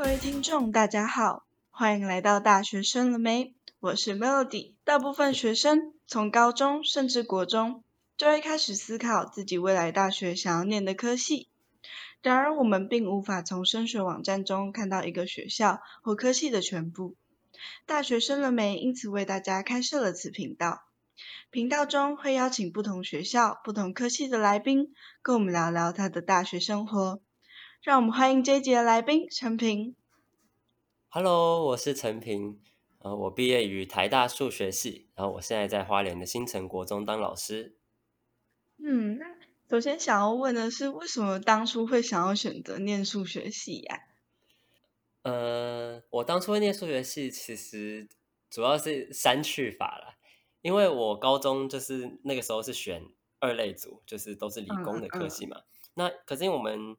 各位听众，大家好，欢迎来到大学生了没？我是 Melody。大部分学生从高中甚至国中就会开始思考自己未来大学想要念的科系。然而，我们并无法从升学网站中看到一个学校或科系的全部。大学生了没？因此为大家开设了此频道。频道中会邀请不同学校、不同科系的来宾，跟我们聊聊他的大学生活。让我们欢迎这一集的来宾陈平。Hello，我是陈平，呃，我毕业于台大数学系，然后我现在在花莲的新城国中当老师。嗯，那首先想要问的是，为什么当初会想要选择念数学系呀、呃，我当初会念数学系，其实主要是删去法啦，因为我高中就是那个时候是选二类组，就是都是理工的科系嘛。那可是因为我们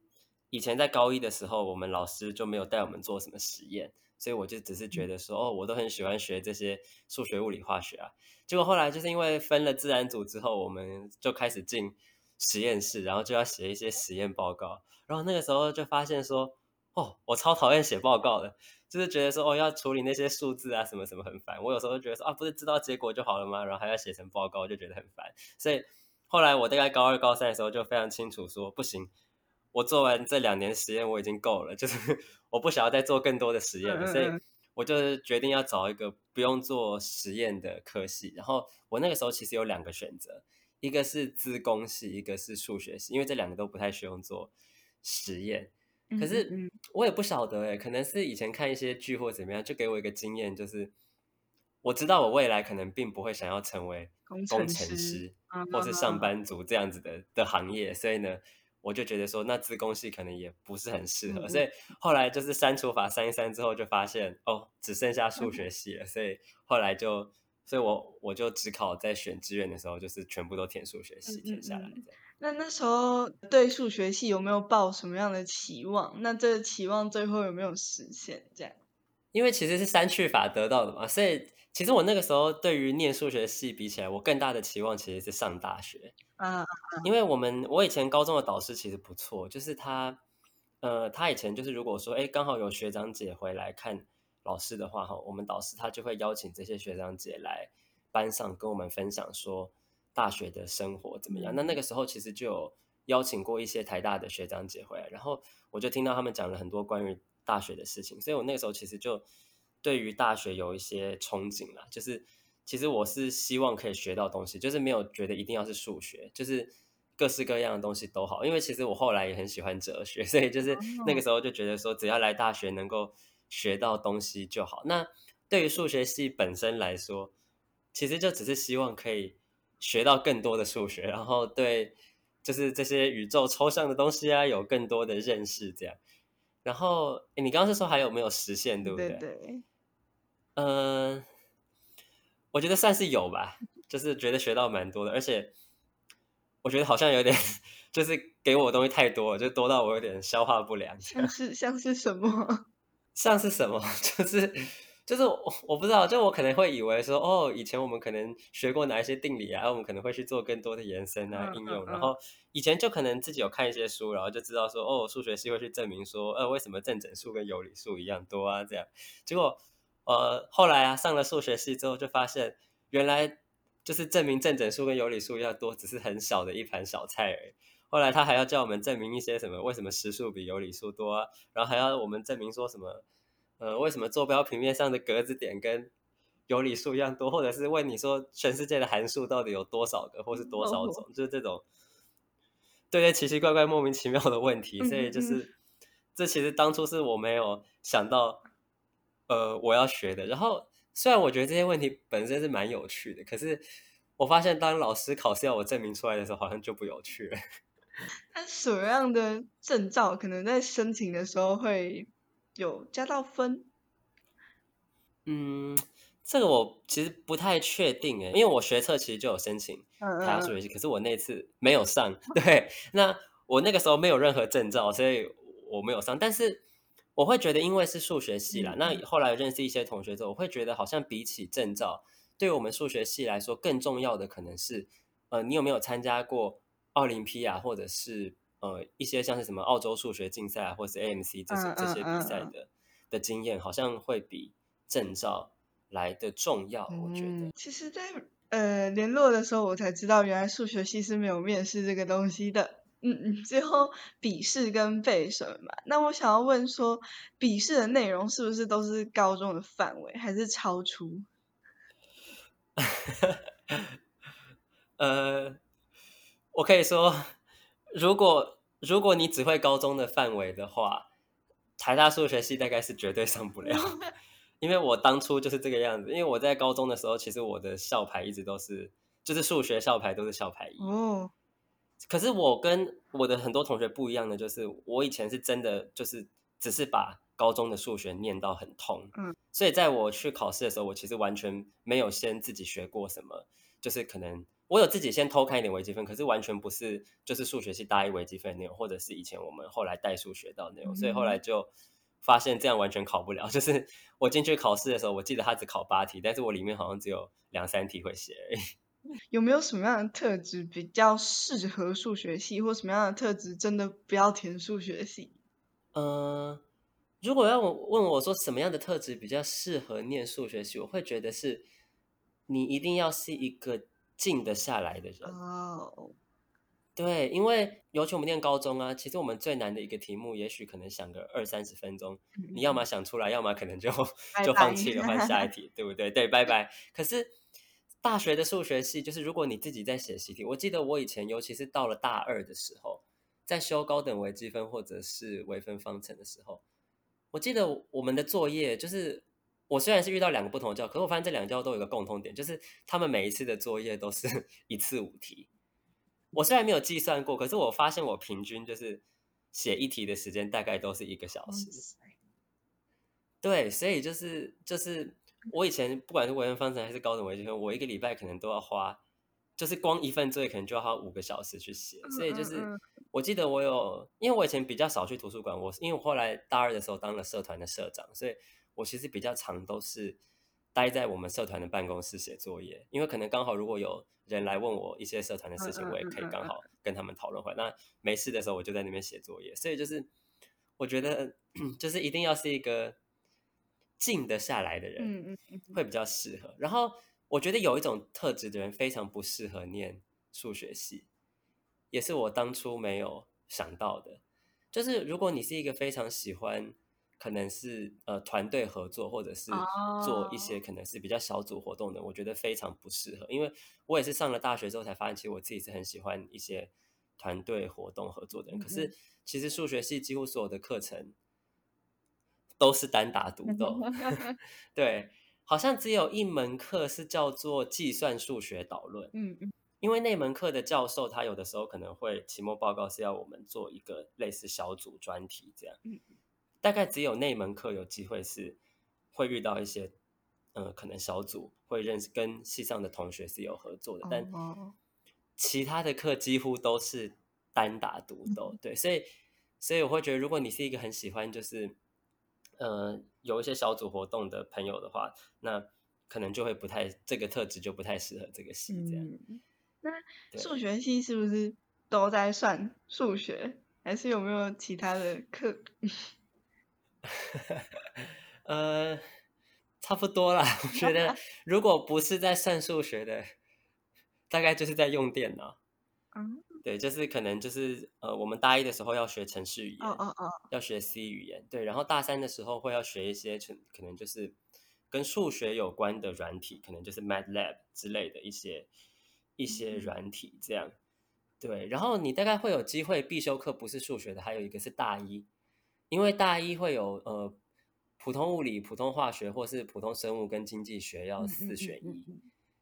以前在高一的时候，我们老师就没有带我们做什么实验，所以我就只是觉得说，哦，我都很喜欢学这些数学、物理、化学啊。结果后来就是因为分了自然组之后，我们就开始进实验室，然后就要写一些实验报告，然后那个时候就发现说。哦，我超讨厌写报告的，就是觉得说哦要处理那些数字啊什么什么很烦。我有时候就觉得说啊，不是知道结果就好了吗？然后还要写成报告，就觉得很烦。所以后来我大概高二、高三的时候就非常清楚说，不行，我做完这两年实验我已经够了，就是 我不想要再做更多的实验了，所以我就是决定要找一个不用做实验的科系。然后我那个时候其实有两个选择，一个是资工系，一个是数学系，因为这两个都不太需要做实验。可是嗯我也不晓得哎，可能是以前看一些剧或怎么样，就给我一个经验，就是我知道我未来可能并不会想要成为工工程师或是上嗯班族这样子的的行业，所以呢，我就觉得说那自贡系可能也不是很适合，嗯所以后来就是删除法删一删之后，就发现哦，只剩下数学系了，所以后来就，所以我我就只考在选志愿的时候，就是全部都填数学系填下来。那那时候对数学系有没有抱什么样的期望？那这个期望最后有没有实现？这样，因为其实是删去法得到的嘛，所以其实我那个时候对于念数学系比起来，我更大的期望其实是上大学，啊，因为我们我以前高中的导师其实不错，就是他，呃，他以前就是如果说，哎，刚好有学长姐回来看老师的话，哈，我们导师他就会邀请这些学长姐来班上跟我们分享说大学的生活怎么样。那那个时候其实就有邀请过一些台大的学长姐回来，然后我就听到他们讲了很多关于大学的事情，所以我那个时候其实就对于大学有一些憧憬啦，就是其实我是希望可以学到东西，就是没有觉得一定要是数学，就是各式各样的东西都好。因为其实我后来也很喜欢哲学，所以就是那个时候就觉得说，只要来大学能够学到东西就好。那对于数学系本身来说，其实就只是希望可以学到更多的数学，然后对就是这些宇宙抽象的东西啊有更多的认识，这样。然后诶你刚刚是说还有没有实现，对不对对，嗯，我觉得算是有吧，就是觉得学到蛮多的，而且我觉得好像有点，就是给我的东西太多了，就多到我有点消化不良。像 是像是什么？像是什么？就是就是我我不知道，就我可能会以为说，哦，以前我们可能学过哪一些定理啊，我们可能会去做更多的延伸啊、嗯应用，然后以前就可能自己有看一些书，然后就知道说，哦，数学系会去证明说，呃，为什么正整数跟有理数一样多啊？这样，结果呃后来啊上了数学系之后，就发现原来就是证明正整数跟有理数一样多，只是很小的一盘小菜而已。后来他还要叫我们证明一些什么，为什么实数比有理数多啊？然后还要我们证明说什么，呃，为什么坐标平面上的格子点跟有理数一样多，或者是问你说全世界的函数到底有多少个，或是多少种，就是这种对对奇奇怪怪、莫名其妙的问题。所以就是这其实当初是我没有想到，呃，我要学的。然后虽然我觉得这些问题本身是蛮有趣的，可是我发现当老师考试要我证明出来的时候，好像就不有趣了。那什么样的证照可能在申请的时候会有加到分？嗯，这个我其实不太确定诶，因为我学测其实就有申请嗯嗯台大数学系，可是我那次没有上。对，那我那个时候没有任何证照，所以我没有上。但是我会觉得，因为是数学系啦，嗯那后来认识一些同学之后，我会觉得好像比起证照，对于我们数学系来说，更重要的可能是，呃，你有没有参加过奥林匹亚，或者是呃一些像是什么澳洲数学竞赛啊，或是 AMC 这些嗯这些嗯比赛嗯的的经验，好像会比证照来的重要。我觉得，其实，在呃联络的时候，我才知道原来数学系是没有面试这个东西的。嗯嗯，最后笔试跟备审嘛。那我想要问说，笔试的内容是不是都是高中的范围，还是超出？呃，我可以说，如果如果你只会高中的范围的话，台大数学系大概是绝对上不了。因为我当初就是这个样子，因为我在高中的时候，其实我的校牌一直都是，就是数学校牌都是校牌一。哦。可是我跟我的很多同学不一样的，就是我以前是真的就是只是把高中的数学念到很痛，嗯，所以在我去考试的时候，我其实完全没有先自己学过什么，就是可能我有自己先偷看一点微积分，可是完全不是就是数学系大一微积分那种，或者是以前我们后来代数学到内容，所以后来就发现这样完全考不了。就是我进去考试的时候，我记得他只考八题，但是我里面好像只有两三题会写而已。有没有什么样的特质比较适合数学系，或什么样的特质真的不要填数学系？嗯，如果要我问我说什么样的特质比较适合念数学系，我会觉得是，你一定要是一个静得下来的人。哦，对，因为尤其我们念高中啊，其实我们最难的一个题目，也许可能想个二三十分钟，你要么想出来，要么可能就 就放弃了，换下一题，对不对？对，拜拜。可是。大学的数学系就是，如果你自己在写习题，我记得我以前，尤其是到了大二的时候，在修高等微积分或者是微分方程的时候，我记得我们的作业就是，我虽然是遇到两个不同的教，可是我发现这两教都有一个共通点，就是他们每一次的作业都是 一次五题。我虽然没有计算过，可是我发现我平均就是写一题的时间大概都是一个小时。对，所以就是就是。我以前不管是微分方程还是高等微积分，我一个礼拜可能都要花，就是光一份作业可能就要花五个小时去写。所以就是我记得我有，因为我以前比较少去图书馆，我因为我后来大二的时候当了社团的社长，所以我其实比较常都是待在我们社团的办公室写作业。因为可能刚好如果有人来问我一些社团的事情，我也可以刚好跟他们讨论会。那没事的时候我就在那边写作业。所以就是我觉得 就是一定要是一个。静得下来的人，会比较适合。然后我觉得有一种特质的人非常不适合念数学系，也是我当初没有想到的。就是如果你是一个非常喜欢，可能是呃团队合作，或者是做一些可能是比较小组活动的，我觉得非常不适合。因为我也是上了大学之后才发现，其实我自己是很喜欢一些团队活动合作的人。可是其实数学系几乎所有的课程。都是单打独斗，对，好像只有一门课是叫做计算数学导论，嗯嗯，因为那门课的教授他有的时候可能会期末报告是要我们做一个类似小组专题这样，嗯。大概只有那门课有机会是会遇到一些，呃，可能小组会认识跟系上的同学是有合作的，但其他的课几乎都是单打独斗，对，所以所以我会觉得，如果你是一个很喜欢就是。呃，有一些小组活动的朋友的话，那可能就会不太这个特质就不太适合这个系这样。那数学系是不是都在算数学，还是有没有其他的课？呃，差不多啦。我觉得 如果不是在算数学的，大概就是在用电脑。嗯。对，就是可能就是呃，我们大一的时候要学程式语言，哦哦哦，要学 C 语言，对，然后大三的时候会要学一些可可能就是跟数学有关的软体，可能就是 MATLAB 之类的一些一些软体这样，对，然后你大概会有机会必修课不是数学的，还有一个是大一，因为大一会有呃普通物理、普通化学或是普通生物跟经济学要四选一，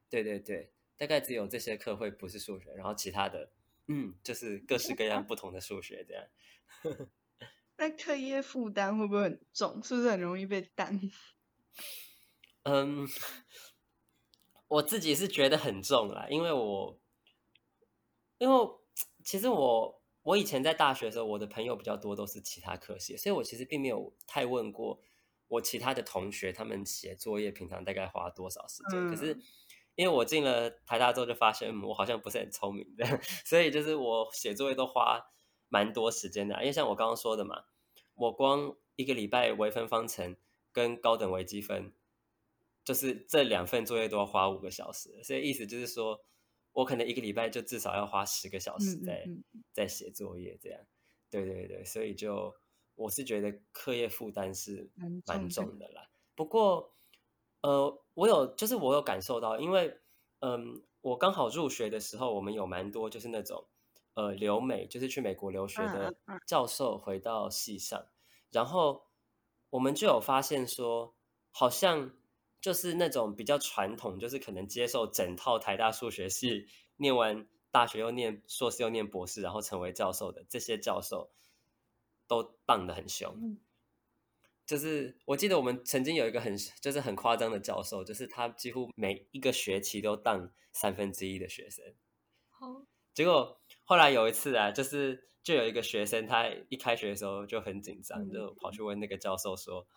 对对对，大概只有这些课会不是数学，然后其他的。嗯，就是各式各样 不同的数学这样。那课业负担会不会很重？是不是很容易被担？嗯，我自己是觉得很重啦，因为我，因为其实我我以前在大学的时候，我的朋友比较多都是其他科系，所以我其实并没有太问过我其他的同学，他们写作业平常大概花多少时间。可是。因为我进了台大之后，就发现我好像不是很聪明的，所以就是我写作业都花蛮多时间的。因为像我刚刚说的嘛，我光一个礼拜微分方程跟高等微积分，就是这两份作业都要花五个小时，所以意思就是说我可能一个礼拜就至少要花十个小时在在写作业，这样。对对对，所以就我是觉得课业负担是蛮重的啦。不过，呃，我有就是我有感受到，因为嗯，我刚好入学的时候，我们有蛮多就是那种呃留美，就是去美国留学的教授回到系上，然后我们就有发现说，好像就是那种比较传统，就是可能接受整套台大数学系念完。大学又念硕士又念博士，然后成为教授的这些教授都棒的很凶。就是我记得我们曾经有一个很就是很夸张的教授，就是他几乎每一个学期都当三分之一的学生。好，结果后来有一次啊，就是就有一个学生，他一开学的时候就很紧张，就跑去问那个教授说：“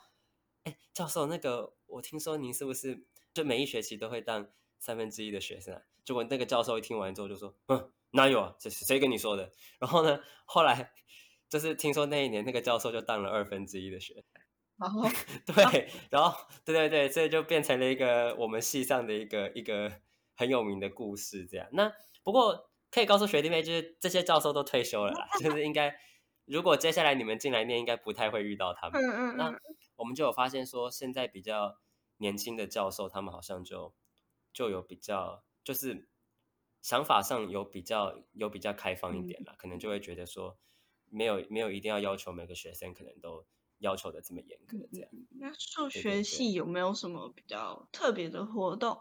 哎，教授，那个我听说您是不是就每一学期都会当？”三分之一的学生啊，结果那个教授一听完之后就说：“嗯，哪有啊？这是谁跟你说的？”然后呢，后来 就是听说那一年那个教授就当了二分之一的学生。哦，对，然后对对对，所以就变成了一个我们系上的一个一个很有名的故事。这样，那不过可以告诉学弟妹，就是这些教授都退休了啦，就是应该如果接下来你们进来念，应该不太会遇到他们。嗯嗯嗯。那我们就有发现说，现在比较年轻的教授，他们好像就。就有比较，就是想法上有比较有比较开放一点了，可能就会觉得说，没有没有一定要要求每个学生可能都要求的这么严格这样。那数学系有没有什么比较特别的活动？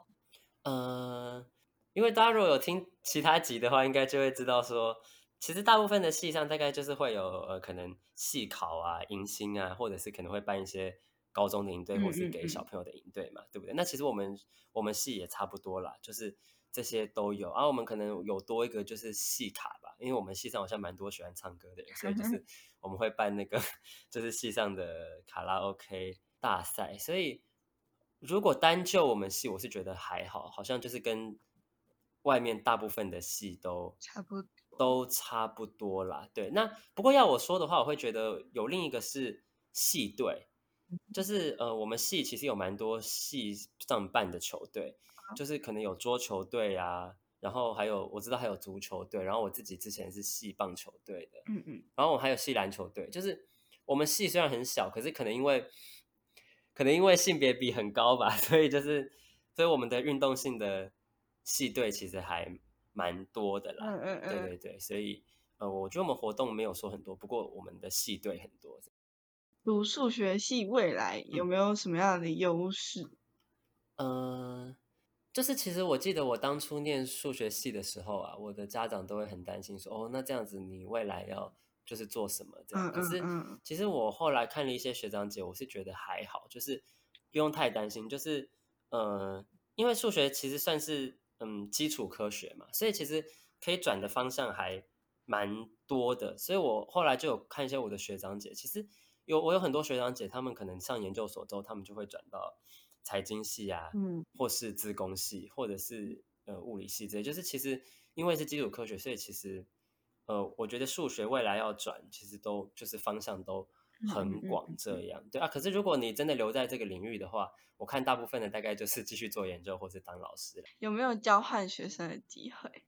呃，因为大家如果有听其他集的话，应该就会知道说，其实大部分的系上大概就是会有呃可能系考啊、迎新啊，或者是可能会办一些。高中的营队，或是给小朋友的营队嘛，对不对？那其实我们我们系也差不多啦，就是这些都有。然后我们可能有多一个就是戏卡吧，因为我们戏上好像蛮多喜欢唱歌的人，所以就 是我们会办那个就是戏上的卡拉 OK 大赛。所以如果单就我们系，我是觉得还好，好像就是跟外面大部分的戏都差不都差不多啦。对，那不过要我说的话，我会觉得有另一个是戏队。就是呃，我们系其实有蛮多系上办的球队，就是可能有桌球队啊，然后还有我知道还有足球队，然后我自己之前是系棒球队的，嗯嗯，然后我还有系篮球队。就是我们系虽然很小，可是可能因为可能因为性别比很高吧，所以就是所以我们的运动性的系队其实还蛮多的啦，嗯嗯嗯，对对对，所以呃，我觉得我们活动没有说很多，不过我们的系队很多。读数学系未来有没有什么样的优势？嗯，就是其实我记得我当初念数学系的时候啊，我的家长都会很担心说，哦，那这样子你未来要就是做什么这样？可是其实我后来看了一些学长姐，我是觉得还好，就是不用太担心。就是呃，因为数学其实算是嗯基础科学嘛，所以其实可以转的方向还蛮多的。所以我后来就有看一些我的学长姐，其实。有我有很多学长姐，他们可能上研究所之后，他们就会转到财经系啊，嗯，或是资工系，或者是呃物理系这些。就是其实因为是基础科学，所以其实呃，我觉得数学未来要转，其实都就是方向都很广这样。对啊，可是如果你真的留在这个领域的话，我看大部分的大概就是继续做研究或是当老师了。有没有交换学生的机会？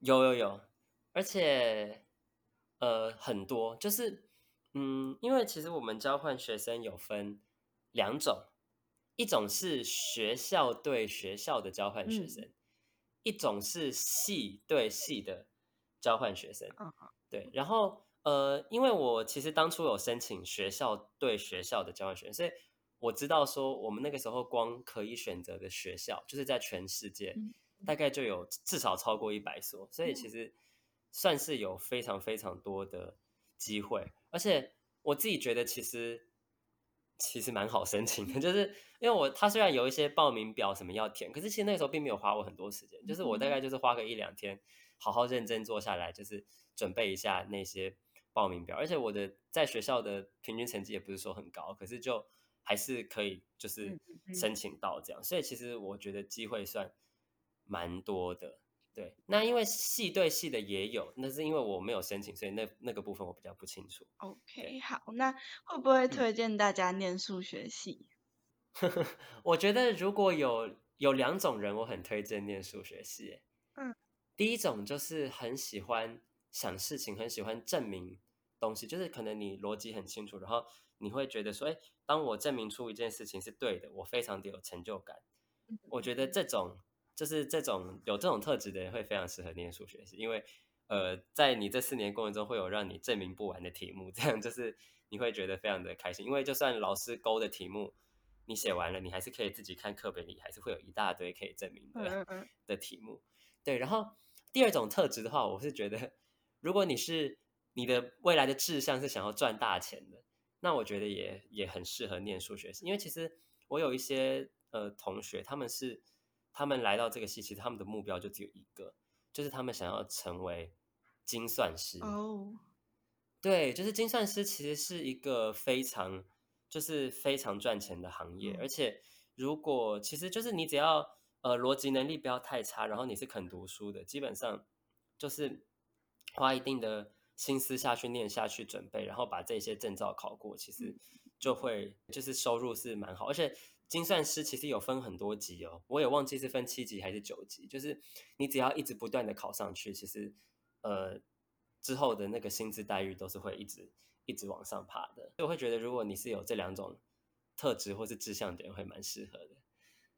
有有有，而且呃很多就是。嗯，因为其实我们交换学生有分两种，一种是学校对学校的交换学生，一种是系对系的交换学生。对，然后呃，因为我其实当初有申请学校对学校的交换学生，所以我知道说我们那个时候光可以选择的学校，就是在全世界大概就有至少超过一百所，所以其实算是有非常非常多的机会。而且我自己觉得，其实其实蛮好申请的，就是因为我他虽然有一些报名表什么要填，可是其实那个时候并没有花我很多时间，就是我大概就是花个一两天，好好认真做下来，就是准备一下那些报名表。而且我的在学校的平均成绩也不是说很高，可是就还是可以就是申请到这样，所以其实我觉得机会算蛮多的。对，那因为系对系的也有，那是因为我没有申请，所以那那个部分我比较不清楚。OK，好，那会不会推荐大家念数学系？我觉得如果有有两种人，我很推荐念数学系耶。嗯，第一种就是很喜欢想事情，很喜欢证明东西，就是可能你逻辑很清楚，然后你会觉得说，哎，当我证明出一件事情是对的，我非常的有成就感。我觉得这种就是这种有这种特质的人会非常适合念数学系，因为呃，在你这四年过程中会有让你证明不完的题目，这样就是你会觉得非常的开心，因为就算老师勾的题目你写完了，你还是可以自己看课本里，还是会有一大堆可以证明的 的题目。对，然后第二种特质的话，我是觉得，如果你是你的未来的志向是想要赚大钱的，那我觉得也也很适合念数学系，因为其实我有一些呃同学，他们是他们来到这个系，其实他们的目标就只有一个，就是他们想要成为精算师。哦，对，就是精算师其实是一个非常就是非常赚钱的行业，嗯。而且如果其实就是你只要呃逻辑能力不要太差，然后你是肯读书的，基本上就是花一定的心思下去念下去准备，然后把这些证照考过，其实就会就是收入是蛮好，而且精算师其实有分很多级哦，我也忘记是分七级还是九级，就是你只要一直不断的考上去，其实呃之后的那个薪资待遇都是会一直一直往上爬的，所以我会觉得如果你是有这两种特质或是志向的人，会蛮适合的。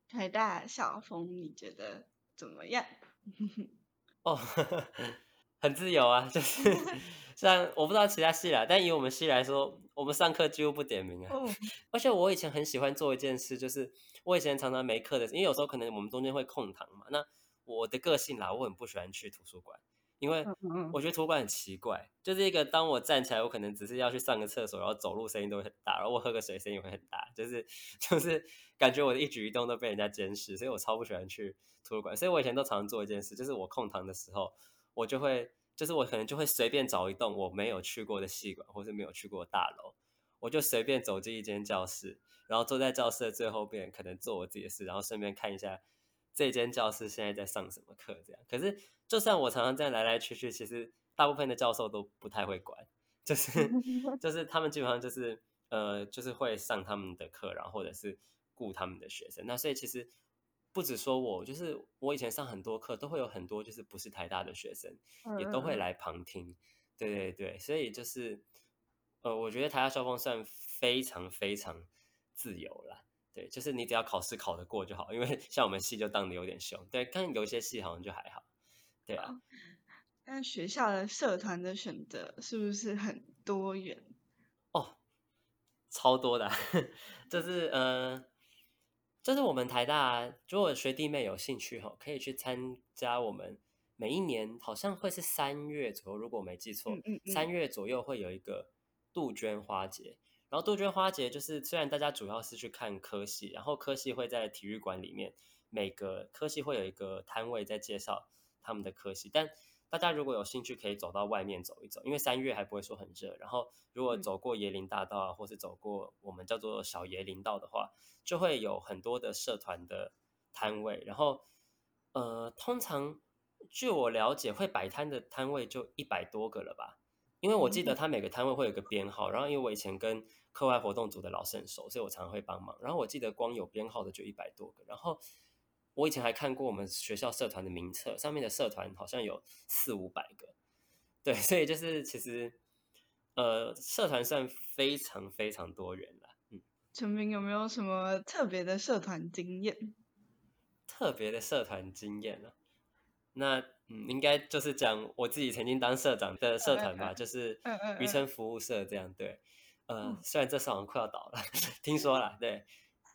台大校风你觉得怎么样？哦，很自由啊，就是 虽然我不知道其他系啦，但以我们系来说，我们上课几乎不点名啊。哦，而且我以前很喜欢做一件事，就是我以前常常没课的时候，因为有时候可能我们中间会空堂嘛。那我的个性啦，我很不喜欢去图书馆，因为我觉得图书馆很奇怪，就是一个当我站起来，我可能只是要去上个厕所，然后走路声音都会很大，然后我喝个水声音也会很大，就是就是感觉我的一举一动都被人家监视，所以我超不喜欢去图书馆。所以我以前都常常做一件事，就是我空堂的时候，我就会就是我可能就会随便找一栋我没有去过的系馆，或是没有去过的大楼。我就随便走进一间教室，然后坐在教室的最后边，可能做我自己的事，然后顺便看一下这间教室现在在上什么课。这样，可是就算我常常这样来来去去，其实大部分的教授都不太会管，就是 就是他们基本上就是呃，就是会上他们的课，然后或者是顾他们的学生。那所以其实不止说我，就是我以前上很多课，都会有很多就是不是台大的学生，嗯也都会来旁听。对对对，所以就是呃，我觉得台大校风算非常非常自由啦。对，就是你只要考试考得过就好，因为 像我们系就当的有点凶。对，但有一些系好像就还好。对啊，那学校的社团的选择是不是很多元？哦，超多的啊、就是呃，就是我们台大，如果学弟妹有兴趣哈，可以去参加我们每一年好像会是三月左右，如果我没记错嗯嗯，嗯三月左右会有一个杜鹃花节。然后杜鹃花节就是，虽然大家主要是去看科系，然后科系会在体育馆里面，每个科系会有一个摊位在介绍他们的科系，但大家如果有兴趣，可以走到外面走一走，因为三月还不会说很热。然后如果嗯走过椰林大道啊，或是走过我们叫做小椰林道的话，就会有很多的社团的摊位。然后呃，通常据我了解，会摆摊的摊位就一百多个了吧。因为我记得他每个摊位会有个编号，然后因为我以前跟课外活动组的老师很熟，所以我常常会帮忙。然后我记得光有编号的就一百多个，然后我以前还看过我们学校社团的名册，上面的社团好像有四五百个。对，所以就是其实呃，社团算非常非常多元了。嗯，陈明有没有什么特别的社团经验？特别的社团经验呢、那嗯，应该就是讲我自己曾经当社长的社团吧，就是嗯嗯嗯渔村服务社这样。对，呃嗯，虽然这社好像快要倒了，听说了，对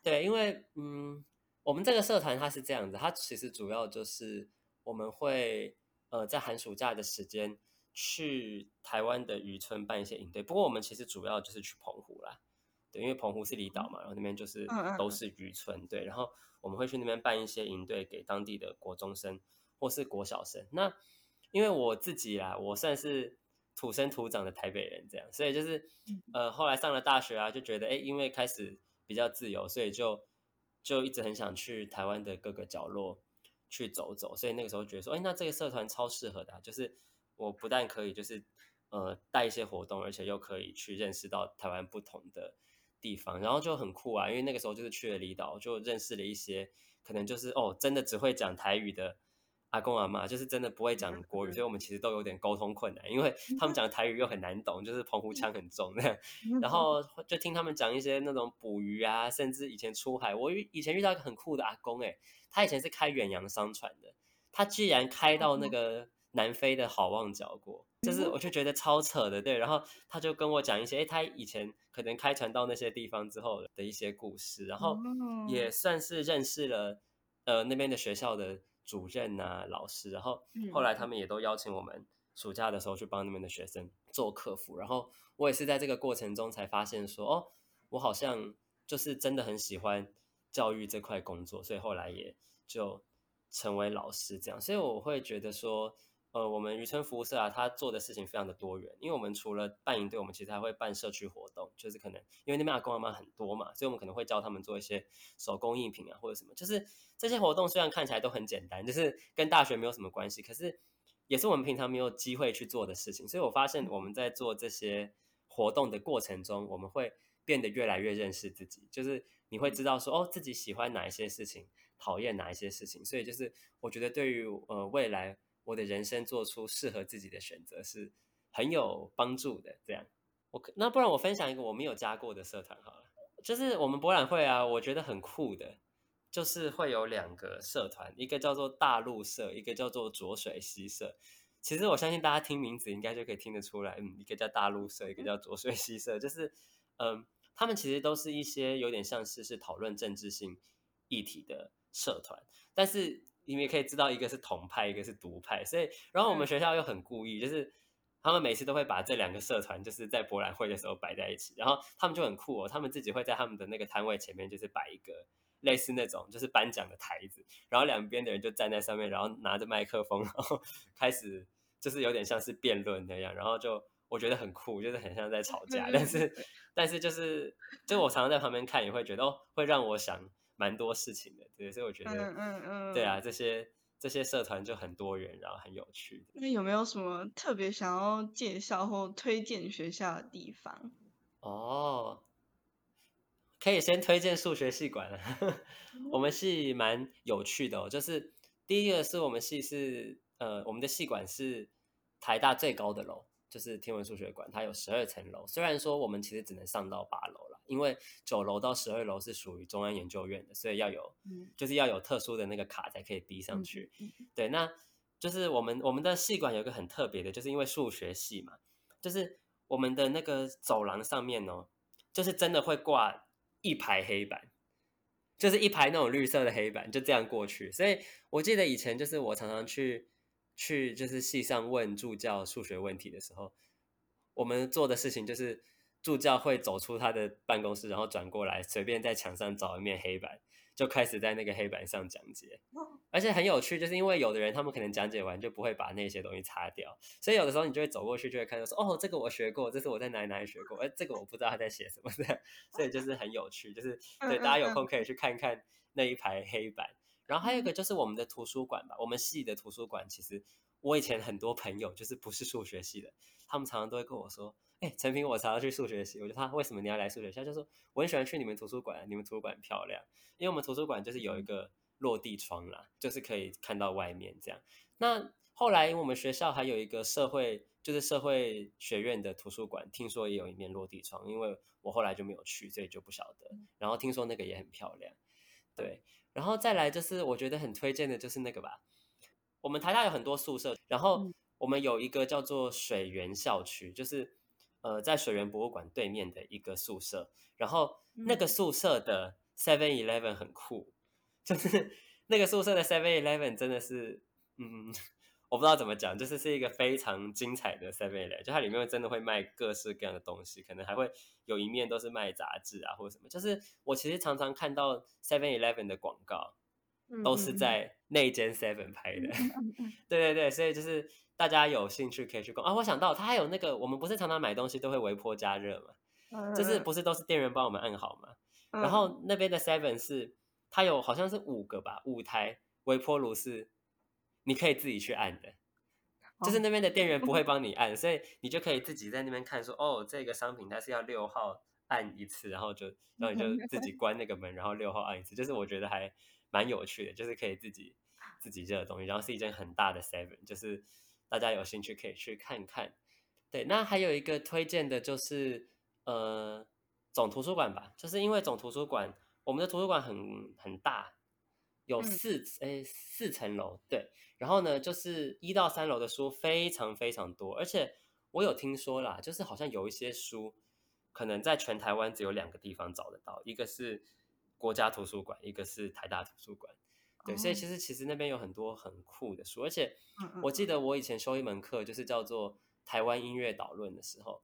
对，因为嗯，我们这个社团它是这样子，它其实主要就是我们会呃在寒暑假的时间去台湾的渔村办一些营队，不过我们其实主要就是去澎湖啦。对，因为澎湖是离岛嘛，然后那边就是都是渔村，对，然后我们会去那边办一些营队给当地的国中生或是国小生。那因为我自己啦，我算是土生土长的台北人，这样，所以就是呃，后来上了大学啊，就觉得哎，因为开始比较自由，所以就就一直很想去台湾的各个角落去走走，所以那个时候觉得说，哎，那这个社团超适合的，就是我不但可以就是呃带一些活动，而且又可以去认识到台湾不同的地方，然后就很酷啊，因为那个时候就是去了离岛，就认识了一些可能就是哦真的只会讲台语的。阿公阿妈就是真的不会讲国语，所以我们其实都有点沟通困难，因为他们讲台语又很难懂，就是澎湖腔很重那样。然后就听他们讲一些那种捕鱼啊，甚至以前出海，我遇以前遇到一个很酷的阿公，哎，他以前是开远洋商船的，他居然开到那个南非的好望角过，就是我就觉得超扯的，对。然后他就跟我讲一些，哎，他以前可能开船到那些地方之后的一些故事，然后也算是认识了呃那边的学校的。主任啊，老师，然后后来他们也都邀请我们暑假的时候去帮那边的学生做客服，然后我也是在这个过程中才发现说，哦，我好像就是真的很喜欢教育这块工作，所以后来也就成为老师这样，所以我会觉得说。呃，我们渔村服务社啊，他做的事情非常的多元，因为我们除了办营队，我们其实还会办社区活动，就是可能因为那边阿公阿妈很多嘛，所以我们可能会教他们做一些手工艺品啊，或者什么，就是这些活动虽然看起来都很简单，就是跟大学没有什么关系，可是也是我们平常没有机会去做的事情，所以我发现我们在做这些活动的过程中，我们会变得越来越认识自己，就是你会知道说哦，自己喜欢哪一些事情，讨厌哪一些事情，所以就是我觉得对于呃未来。我的人生做出适合自己的选择是很有帮助的。这样，我那不然我分享一个我没有加过的社团好了，就是我们博览会啊，我觉得很酷的，就是会有两个社团，一个叫做大陆社，一个叫做浊水溪社。其实我相信大家听名字应该就可以听得出来，嗯，一个叫大陆社，一个叫浊水溪社，就是嗯，他们其实都是一些有点像是是讨论政治性议题的社团，但是。你们也可以知道，一个是同派，一个是独派，所以，然后我们学校又很故意，就是他们每次都会把这两个社团，就是在博览会的时候摆在一起，然后他们就很酷哦，他们自己会在他们的那个摊位前面，就是摆一个类似那种就是颁奖的台子，然后两边的人就站在上面，然后拿着麦克风，然后 开始就是有点像是辩论那样，然后就我觉得很酷，就是很像在吵架，但是但是就是就我常常在旁边看，也会觉得哦，会让我想。蛮多事情的，对，所以我觉得，嗯嗯嗯，对啊，这些这些社团就很多元，然后很有趣。那有没有什么特别想要介绍或推荐学校的地方？哦，可以先推荐数学系馆了。我们系蛮有趣的哦，就是第一个是我们系是呃，我们的系馆是台大最高的楼。就是天文数学馆，它有十二层楼。虽然说我们其实只能上到八楼了，因为九楼到十二楼是属于中央研究院的，所以要有，就是要有特殊的那个卡才可以滴上去。对，那就是我们我们的系馆有一个很特别的，就是因为数学系嘛，就是我们的那个走廊上面哦，就是真的会挂一排黑板，就是一排那种绿色的黑板，就这样过去。所以我记得以前就是我常常去。去就是系上问助教数学问题的时候，我们做的事情就是助教会走出他的办公室，然后转过来，随便在墙上找一面黑板，就开始在那个黑板上讲解。而且很有趣，就是因为有的人他们可能讲解完就不会把那些东西擦掉，所以有的时候你就会走过去，就会看到说：“哦，这个我学过，这是我在哪里哪里学过。”哎，这个我不知道他在写什么的，所以就是很有趣，就是对大家有空可以去看看那一排黑板。然后还有一个就是我们的图书馆吧，我们系的图书馆其实我以前很多朋友就是不是数学系的，他们常常都会跟我说：“哎，陈平，我常常去数学系。”我就他为什么你要来数学系？就说我很喜欢去你们图书馆，你们图书馆漂亮，因为我们图书馆就是有一个落地窗啦，就是可以看到外面这样。那后来我们学校还有一个社会，就是社会学院的图书馆，听说也有一面落地窗，因为我后来就没有去，所以就不晓得。然后听说那个也很漂亮，对。然后再来就是我觉得很推荐的就是那个吧，我们台大有很多宿舍，然后我们有一个叫做水源校区，就是呃在水源博物馆对面的一个宿舍，然后那个宿舍的 Seven Eleven 很酷，就是那个宿舍的 Seven Eleven 真的是嗯。我不知道怎么讲，就是是一个非常精彩的 Seven Eleven，就它里面真的会卖各式各样的东西，可能还会有一面都是卖杂志啊或者什么。就是我其实常常看到 Seven Eleven 的广告，都是在那间 Seven 拍的。对对对，所以就是大家有兴趣可以去逛啊。我想到它还有那个，我们不是常常买东西都会微波加热嘛？就是不是都是店员帮我们按好嘛？然后那边的 Seven 是它有好像是五个吧，五台。微波炉是你可以自己去按的，就是那边的店员不会帮你按，所以你就可以自己在那边看说，哦，这个商品它是要六号按一次，然后就然后你就自己关那个门，然后六号按一次，就是我觉得还蛮有趣的，就是可以自己自己热的东西，然后是一间很大的 Seven，就是大家有兴趣可以去看看。对，那还有一个推荐的就是呃总图书馆吧，就是因为总图书馆我们的图书馆很很大。有四诶四层楼，对，然后呢，就是一到三楼的书非常非常多，而且我有听说啦，就是好像有一些书，可能在全台湾只有两个地方找得到，一个是国家图书馆，一个是台大图书馆，对，所以其实其实那边有很多很酷的书，而且我记得我以前修一门课，就是叫做台湾音乐导论的时候，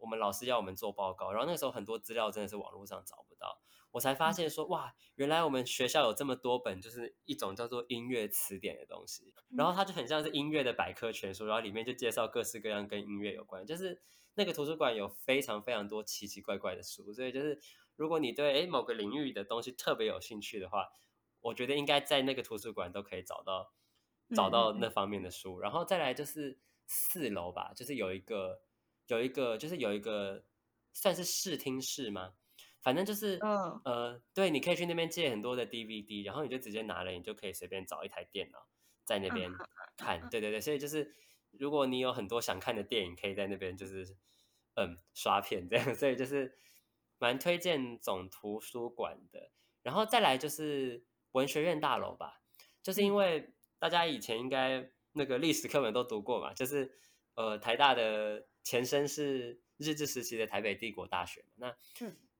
我们老师要我们做报告，然后那时候很多资料真的是网络上找不到。我才发现说哇，原来我们学校有这么多本，就是一种叫做音乐词典的东西。然后它就很像是音乐的百科全书，然后里面就介绍各式各样跟音乐有关。就是那个图书馆有非常非常多奇奇怪怪的书，所以就是如果你对诶某个领域的东西特别有兴趣的话，我觉得应该在那个图书馆都可以找到找到那方面的书。然后再来就是四楼吧，就是有一个有一个就是有一个算是视听室吗？反正就是，呃，对，你可以去那边借很多的 DVD，然后你就直接拿了，你就可以随便找一台电脑在那边 看。对对对，所以就是如果你有很多想看的电影，可以在那边就是嗯刷片这样，所以就是蛮推荐总图书馆的。然后再来就是文学院大楼吧，就是因为大家以前应该那个历史课本都读过嘛，就是呃台大的前身是日治时期的台北帝国大学那。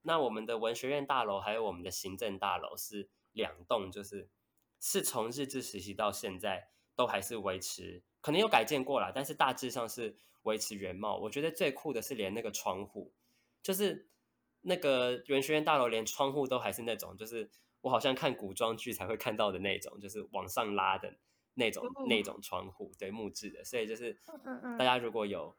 那我们的文学院大楼还有我们的行政大楼是两栋，就是是从日治时期到现在都还是维持，可能有改建过了，但是大致上是维持原貌。我觉得最酷的是连那个窗户，就是那个文学院大楼连窗户都还是那种，就是我好像看古装剧才会看到的那种，就是往上拉的那种那种窗户，对木质的。所以就是大家如果有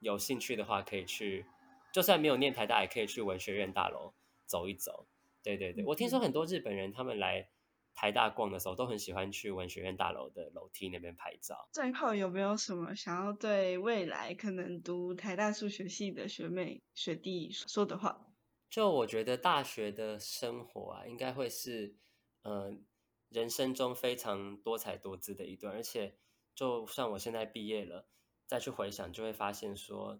有兴趣的话，可以去。就算没有念台大，也可以去文学院大楼走一走。对对对，我听说很多日本人他们来台大逛的时候，都很喜欢去文学院大楼的楼梯那边拍照。最后有没有什么想要对未来可能读台大数学系的学妹学弟说的话？就我觉得大学的生活啊，应该会是呃人生中非常多彩多姿的一段。而且就算我现在毕业了，再去回想，就会发现说，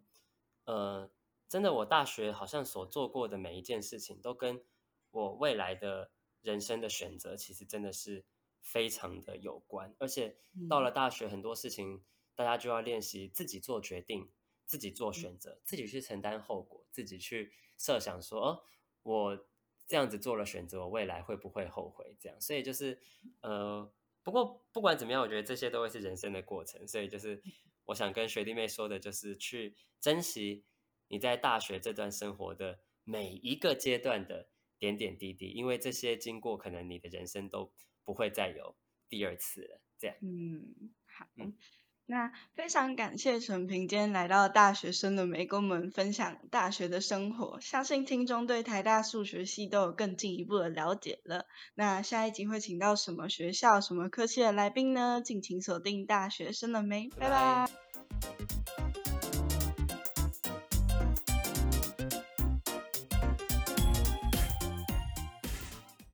呃。真的，我大学好像所做过的每一件事情，都跟我未来的人生的选择，其实真的是非常的有关。而且到了大学，很多事情大家就要练习自己做决定，自己做选择，自己去承担后果，自己去设想说，哦，我这样子做了选择，我未来会不会后悔？这样，所以就是，呃，不过不管怎么样，我觉得这些都会是人生的过程。所以就是我想跟学弟妹说的，就是去珍惜。你在大学这段生活的每一个阶段的点点滴滴，因为这些经过，可能你的人生都不会再有第二次了。这样，嗯，好，那非常感谢陈平今天来到大学生的美，跟我们分享大学的生活，相信听众对台大数学系都有更进一步的了解了。那下一集会请到什么学校、什么科系的来宾呢？敬请锁定大学生的美，拜拜。